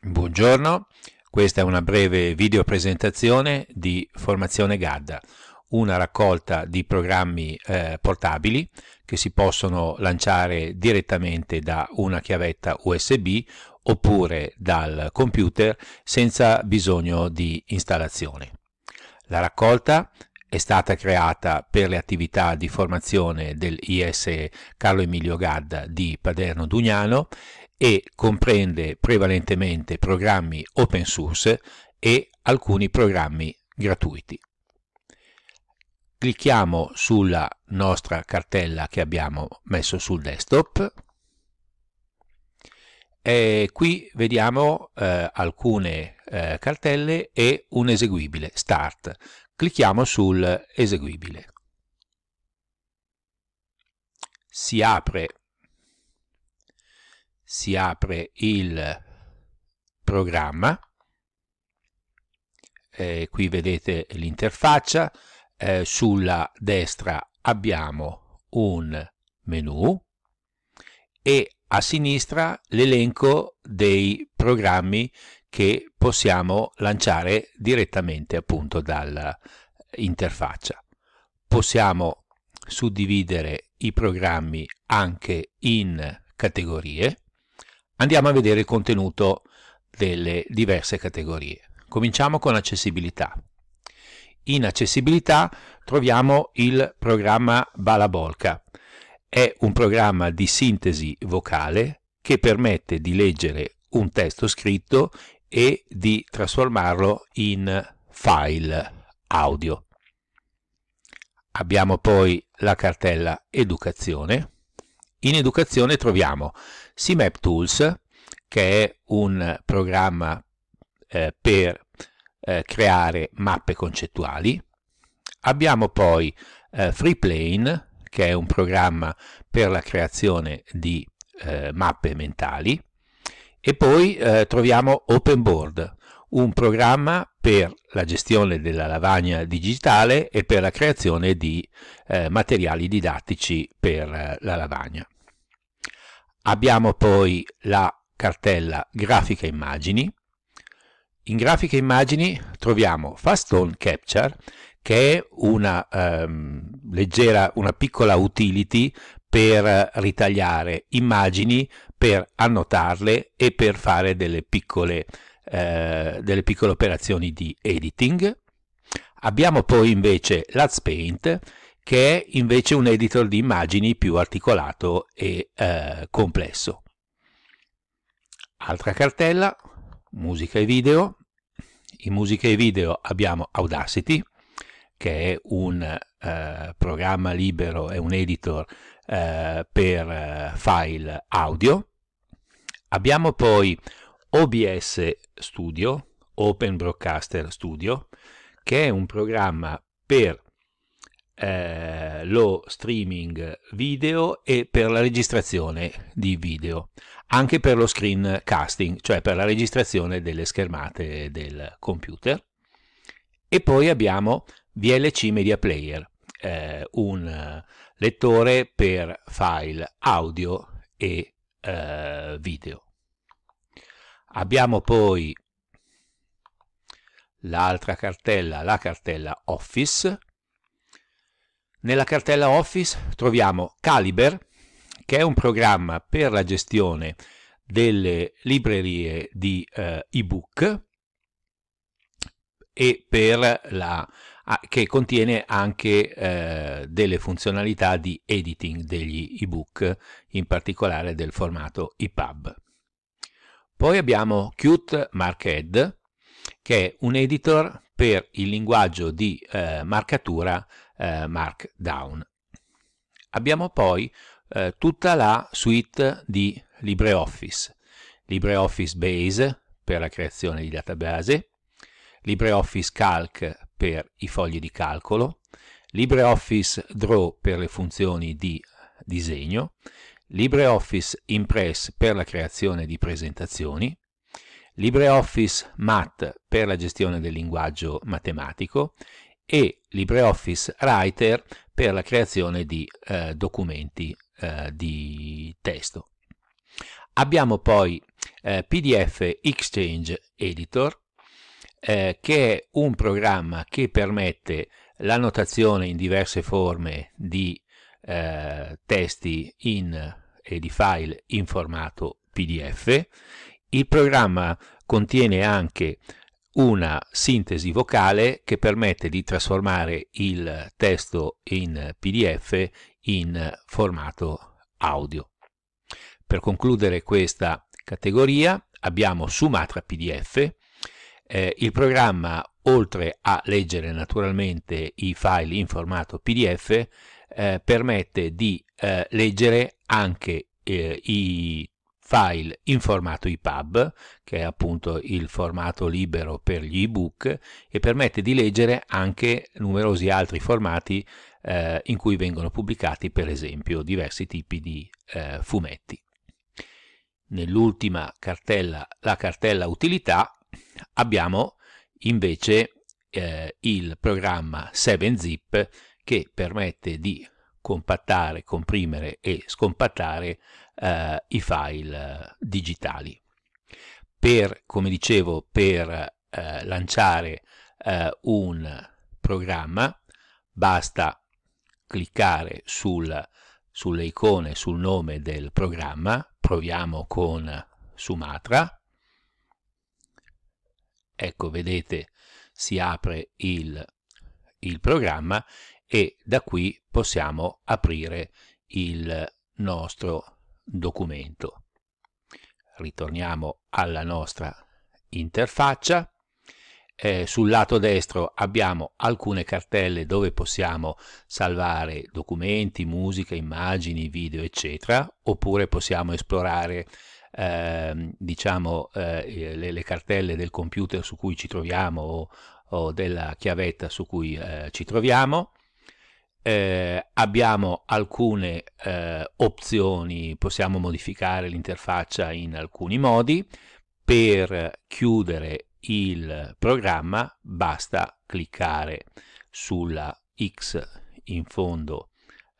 Buongiorno, questa è una breve video presentazione di Formazione Gadda, una raccolta di programmi eh, portabili che si possono lanciare direttamente da una chiavetta USB oppure dal computer senza bisogno di installazione. La raccolta è stata creata per le attività di formazione del IS Carlo Emilio Gadda di Paderno Dugnano e comprende prevalentemente programmi open source e alcuni programmi gratuiti. Clicchiamo sulla nostra cartella che abbiamo messo sul desktop e qui vediamo eh, alcune eh, cartelle e un eseguibile, Start. Clicchiamo sul eseguibile. Si apre si apre il programma. Eh, qui vedete l'interfaccia. Eh, sulla destra abbiamo un menu e a sinistra l'elenco dei programmi che possiamo lanciare direttamente appunto dall'interfaccia possiamo suddividere i programmi anche in categorie Andiamo a vedere il contenuto delle diverse categorie. Cominciamo con accessibilità. In accessibilità troviamo il programma Balabolka. È un programma di sintesi vocale che permette di leggere un testo scritto e di trasformarlo in file audio. Abbiamo poi la cartella Educazione. In Educazione troviamo CMap Tools, che è un programma eh, per eh, creare mappe concettuali. Abbiamo poi eh, FreePlane, che è un programma per la creazione di eh, mappe mentali. E poi eh, troviamo OpenBoard, un programma per la gestione della lavagna digitale e per la creazione di eh, materiali didattici per la lavagna. Abbiamo poi la cartella grafica immagini. In grafica immagini troviamo Fast Tone Capture che è una ehm, leggera, una piccola utility per ritagliare immagini, per annotarle e per fare delle piccole, eh, delle piccole operazioni di editing. Abbiamo poi invece Lats Paint che è invece un editor di immagini più articolato e eh, complesso. Altra cartella, musica e video. In musica e video abbiamo Audacity, che è un eh, programma libero, è un editor eh, per eh, file audio. Abbiamo poi OBS Studio, Open Broadcaster Studio, che è un programma per eh, lo streaming video e per la registrazione di video, anche per lo screen casting, cioè per la registrazione delle schermate del computer. E poi abbiamo VLC Media Player, eh, un lettore per file audio e eh, video. Abbiamo poi l'altra cartella, la cartella Office, nella cartella Office troviamo Caliber, che è un programma per la gestione delle librerie di eh, ebook e per la, che contiene anche eh, delle funzionalità di editing degli ebook, in particolare del formato EPUB. Poi abbiamo Qt Marked, che è un editor per il linguaggio di eh, marcatura eh, Markdown. Abbiamo poi eh, tutta la suite di LibreOffice, LibreOffice Base per la creazione di database, LibreOffice Calc per i fogli di calcolo, LibreOffice Draw per le funzioni di disegno, LibreOffice Impress per la creazione di presentazioni, LibreOffice Math per la gestione del linguaggio matematico e LibreOffice Writer per la creazione di eh, documenti eh, di testo. Abbiamo poi eh, PDF Exchange Editor, eh, che è un programma che permette l'annotazione in diverse forme di eh, testi in, e di file in formato PDF. Il programma contiene anche una sintesi vocale che permette di trasformare il testo in PDF in formato audio. Per concludere questa categoria abbiamo Sumatra PDF. Eh, il programma, oltre a leggere naturalmente i file in formato PDF, eh, permette di eh, leggere anche eh, i file in formato EPUB, che è appunto il formato libero per gli ebook, e permette di leggere anche numerosi altri formati eh, in cui vengono pubblicati per esempio diversi tipi di eh, fumetti. Nell'ultima cartella, la cartella utilità, abbiamo invece eh, il programma 7zip che permette di compattare, comprimere e scompattare eh, i file digitali. Per, come dicevo, per eh, lanciare eh, un programma basta cliccare sul, sulle icone sul nome del programma, proviamo con Sumatra, ecco vedete si apre il, il programma e da qui possiamo aprire il nostro documento. Ritorniamo alla nostra interfaccia. Eh, sul lato destro abbiamo alcune cartelle dove possiamo salvare documenti, musica, immagini, video, eccetera, oppure possiamo esplorare eh, diciamo, eh, le, le, cartelle del computer su cui ci troviamo o, o della chiavetta su cui eh, ci troviamo eh, abbiamo alcune eh, opzioni, possiamo modificare l'interfaccia in alcuni modi. Per chiudere il programma basta cliccare sulla X in fondo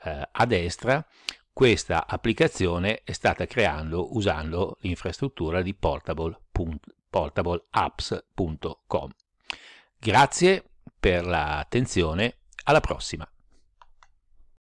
eh, a destra. Questa applicazione è stata creando usando l'infrastruttura di portableapps.com. Grazie per l'attenzione, alla prossima!